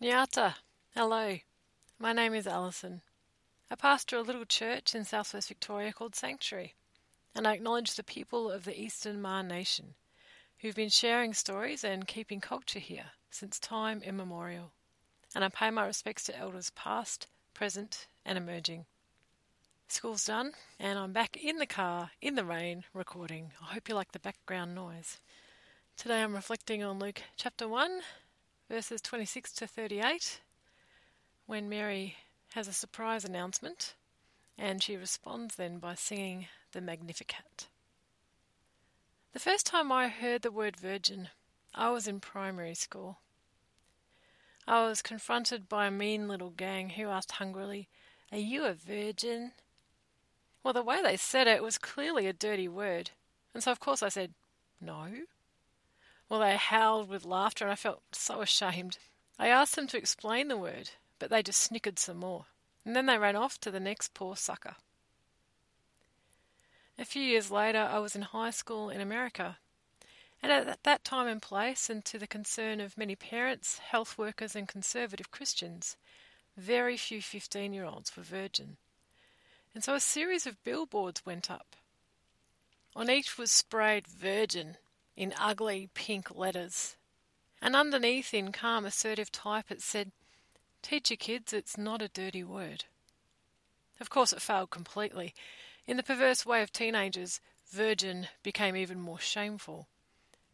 Nyata, hello. My name is Alison. I pastor a little church in southwest Victoria called Sanctuary, and I acknowledge the people of the Eastern Maar Nation who've been sharing stories and keeping culture here since time immemorial. And I pay my respects to elders past, present, and emerging. School's done, and I'm back in the car, in the rain, recording. I hope you like the background noise. Today I'm reflecting on Luke chapter 1, verses 26 to 38, when Mary has a surprise announcement, and she responds then by singing the Magnificat. The first time I heard the word virgin, I was in primary school. I was confronted by a mean little gang who asked hungrily, Are you a virgin? Well, the way they said it was clearly a dirty word, and so of course I said, No. Well, they howled with laughter, and I felt so ashamed. I asked them to explain the word, but they just snickered some more, and then they ran off to the next poor sucker. A few years later, I was in high school in America, and at that time and place, and to the concern of many parents, health workers, and conservative Christians, very few 15 year olds were virgin. And so a series of billboards went up. On each was sprayed virgin in ugly pink letters. And underneath, in calm, assertive type, it said, Teach your kids it's not a dirty word. Of course, it failed completely. In the perverse way of teenagers, virgin became even more shameful.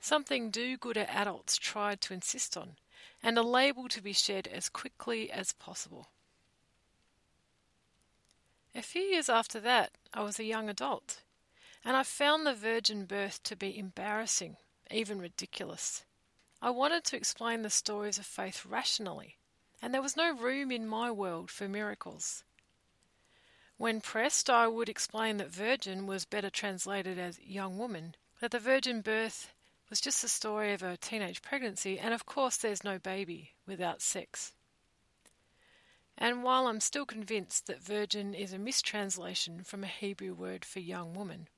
Something do gooder adults tried to insist on, and a label to be shed as quickly as possible. A few years after that, I was a young adult and I found the virgin birth to be embarrassing, even ridiculous. I wanted to explain the stories of faith rationally, and there was no room in my world for miracles. When pressed, I would explain that virgin was better translated as young woman, that the virgin birth was just the story of a teenage pregnancy, and of course there's no baby without sex. And while I'm still convinced that virgin is a mistranslation from a Hebrew word for young woman,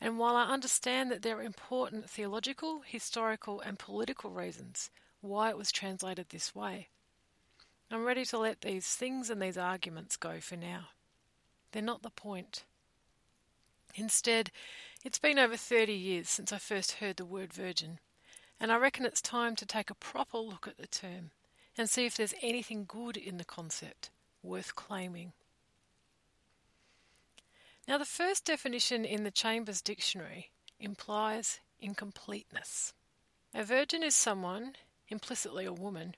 and while I understand that there are important theological, historical, and political reasons why it was translated this way, I'm ready to let these things and these arguments go for now. They're not the point. Instead, it's been over 30 years since I first heard the word virgin, and I reckon it's time to take a proper look at the term and see if there's anything good in the concept worth claiming. Now, the first definition in the Chambers Dictionary implies incompleteness. A virgin is someone, implicitly a woman,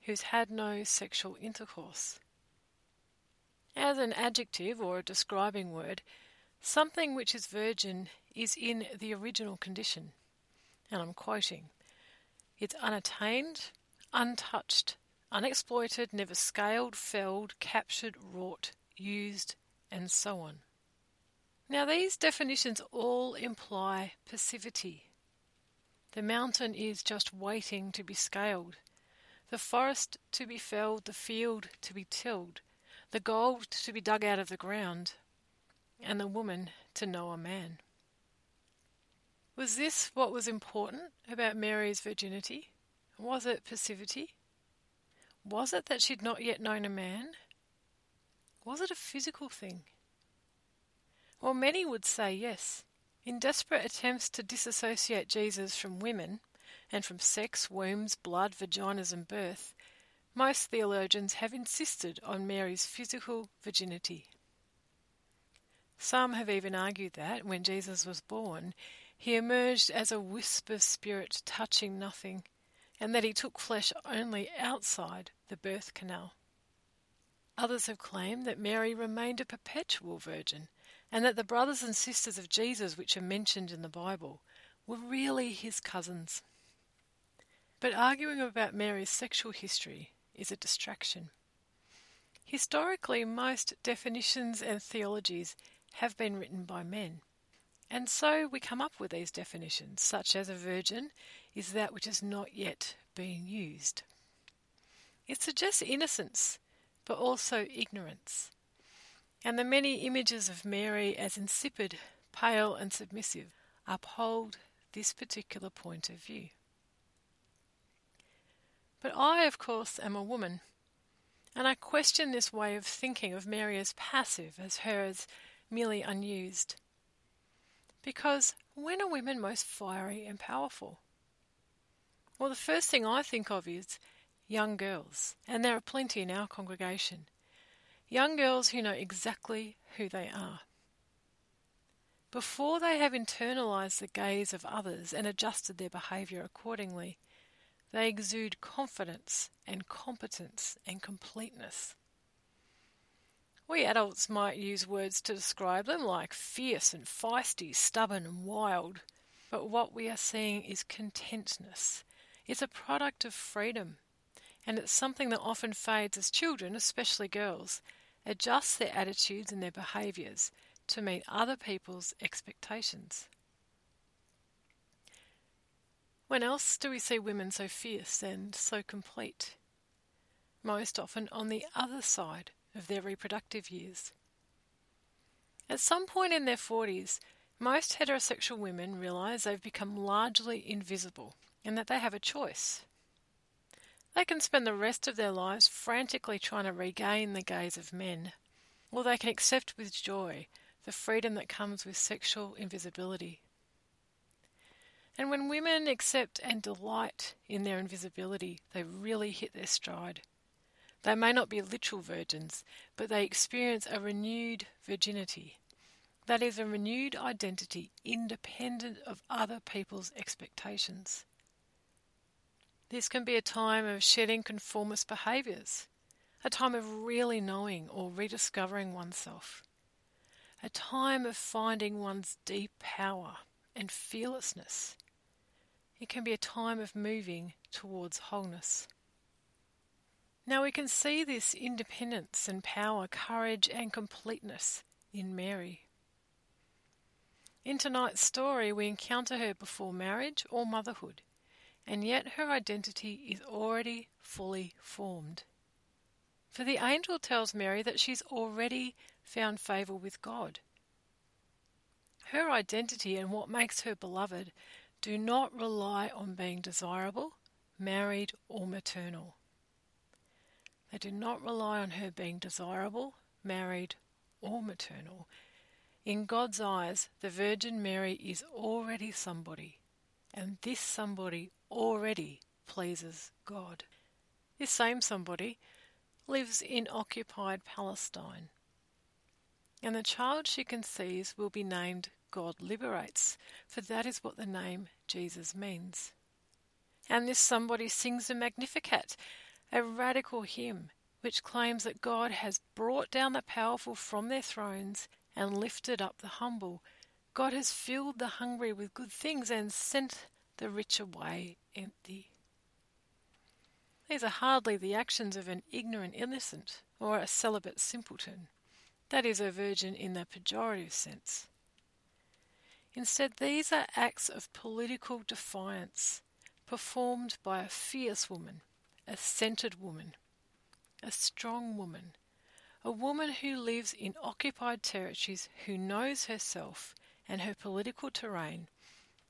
who's had no sexual intercourse. As an adjective or a describing word, something which is virgin is in the original condition. And I'm quoting It's unattained, untouched, unexploited, never scaled, felled, captured, wrought, used, and so on. Now, these definitions all imply passivity. The mountain is just waiting to be scaled, the forest to be felled, the field to be tilled, the gold to be dug out of the ground, and the woman to know a man. Was this what was important about Mary's virginity? Was it passivity? Was it that she'd not yet known a man? Was it a physical thing? Well, many would say yes. In desperate attempts to disassociate Jesus from women and from sex, wombs, blood, vaginas, and birth, most theologians have insisted on Mary's physical virginity. Some have even argued that, when Jesus was born, he emerged as a wisp of spirit touching nothing, and that he took flesh only outside the birth canal. Others have claimed that Mary remained a perpetual virgin and that the brothers and sisters of Jesus, which are mentioned in the Bible, were really his cousins. But arguing about Mary's sexual history is a distraction. Historically, most definitions and theologies have been written by men. And so we come up with these definitions, such as a virgin is that which is not yet being used. It suggests innocence, but also ignorance and the many images of Mary as insipid, pale, and submissive uphold this particular point of view. But I, of course, am a woman, and I question this way of thinking of Mary as passive, as her as merely unused. Because when are women most fiery and powerful? Well, the first thing I think of is young girls, and there are plenty in our congregation. Young girls who know exactly who they are. Before they have internalized the gaze of others and adjusted their behavior accordingly, they exude confidence and competence and completeness. We adults might use words to describe them like fierce and feisty, stubborn and wild, but what we are seeing is contentness. It's a product of freedom, and it's something that often fades as children, especially girls, adjust their attitudes and their behaviours to meet other people's expectations. When else do we see women so fierce and so complete? Most often on the other side of their reproductive years. At some point in their 40s, most heterosexual women realize they've become largely invisible and that they have a choice. They can spend the rest of their lives frantically trying to regain the gaze of men, or they can accept with joy the freedom that comes with sexual invisibility. And when women accept and delight in their invisibility, they really hit their stride. They may not be literal virgins, but they experience a renewed virginity. That is, a renewed identity independent of other people's expectations. This can be a time of shedding conformist behaviours, a time of really knowing or rediscovering oneself, a time of finding one's deep power and fearlessness. It can be a time of moving towards wholeness. Now we can see this independence and power, courage and completeness in Mary. In tonight's story, we encounter her before marriage or motherhood, and yet her identity is already fully formed. For the angel tells Mary that she's already found favour with God. Her identity and what makes her beloved do not rely on being desirable, married, or maternal. They do not rely on her being desirable, married, or maternal. In God's eyes, the Virgin Mary is already somebody, and this somebody already pleases God. This same somebody lives in occupied Palestine, and the child she conceives will be named God Liberates, for that is what the name Jesus means. And this somebody sings the Magnificat, a radical hymn which claims that God has brought down the powerful from their thrones and lifted up the humble. God has filled the hungry with good things and sent the rich away empty. These are hardly the actions of an ignorant innocent or a celibate simpleton, that is, a virgin in the pejorative sense. Instead, these are acts of political defiance performed by a fierce woman a centered woman, a strong woman, a woman who lives in occupied territories, who knows herself and her political terrain,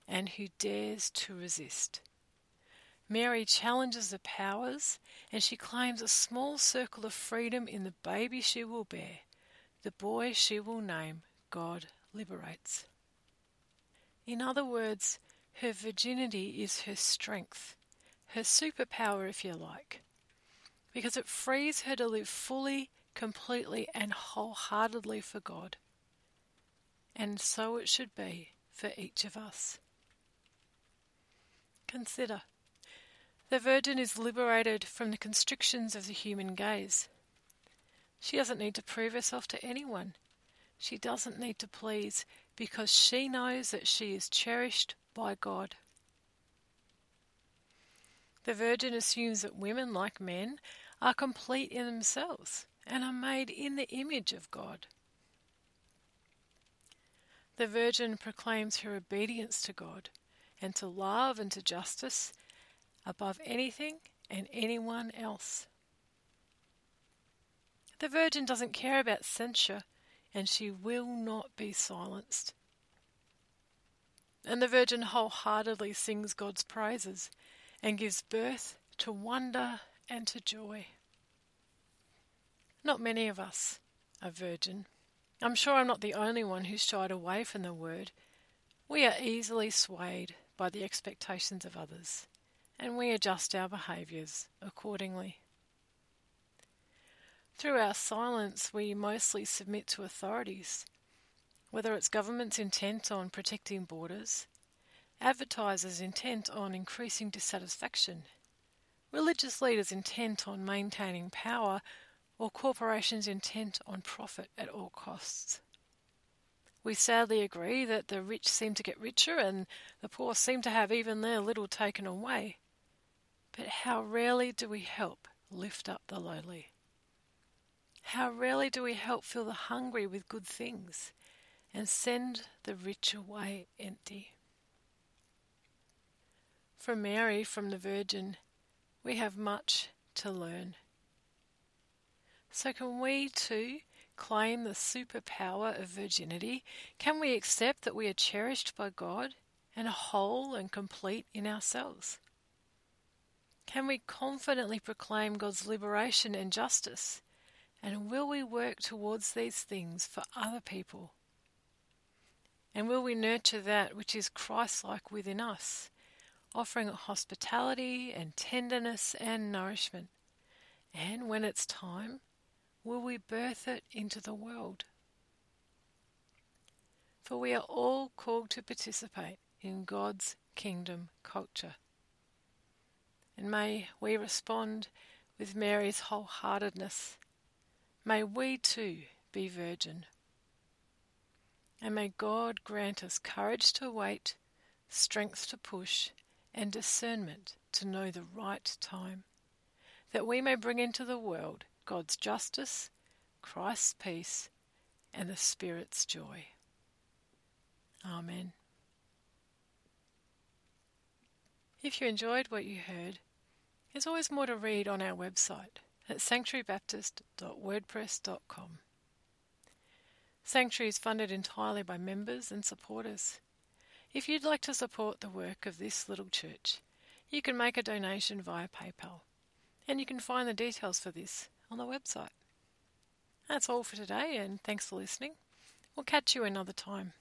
and who dares to resist. Mary challenges the powers, and she claims a small circle of freedom in the baby she will bear, the boy she will name God liberates. In other words, her virginity is her strength, her superpower, if you like, because it frees her to live fully, completely, and wholeheartedly for God. And so it should be for each of us. Consider the Virgin is liberated from the constrictions of the human gaze. She doesn't need to prove herself to anyone. She doesn't need to please because she knows that she is cherished by God. The Virgin assumes that women, like men, are complete in themselves and are made in the image of God. The Virgin proclaims her obedience to God and to love and to justice above anything and anyone else. The Virgin doesn't care about censure and she will not be silenced. And the Virgin wholeheartedly sings God's praises and gives birth to wonder, and to joy. Not many of us are virgin. I'm sure I'm not the only one who's shied away from the word. We are easily swayed by the expectations of others, and we adjust our behaviours accordingly. Through our silence, we mostly submit to authorities, whether it's government's intent on protecting borders, advertisers' intent on increasing dissatisfaction, religious leaders intent on maintaining power, or corporations intent on profit at all costs. We sadly agree that the rich seem to get richer and the poor seem to have even their little taken away. But how rarely do we help lift up the lowly? How rarely do we help fill the hungry with good things and send the rich away empty? From Mary, from the Virgin, we have much to learn. So, can we too claim the superpower of virginity? Can we accept that we are cherished by God and whole and complete in ourselves? Can we confidently proclaim God's liberation and justice? And will we work towards these things for other people? And will we nurture that which is Christ like within us, offering hospitality and tenderness and nourishment? And when it's time, will we birth it into the world? For we are all called to participate in God's kingdom culture. And may we respond with Mary's wholeheartedness. May we too be virgin. And may God grant us courage to wait, strength to push, and discernment to know the right time, that we may bring into the world God's justice, Christ's peace, and the Spirit's joy. Amen. If you enjoyed what you heard, there's always more to read on our website at sanctuarybaptist.wordpress.com. Sanctuary is funded entirely by members and supporters. If you'd like to support the work of this little church, you can make a donation via PayPal, and you can find the details for this on the website. That's all for today, and thanks for listening. We'll catch you another time.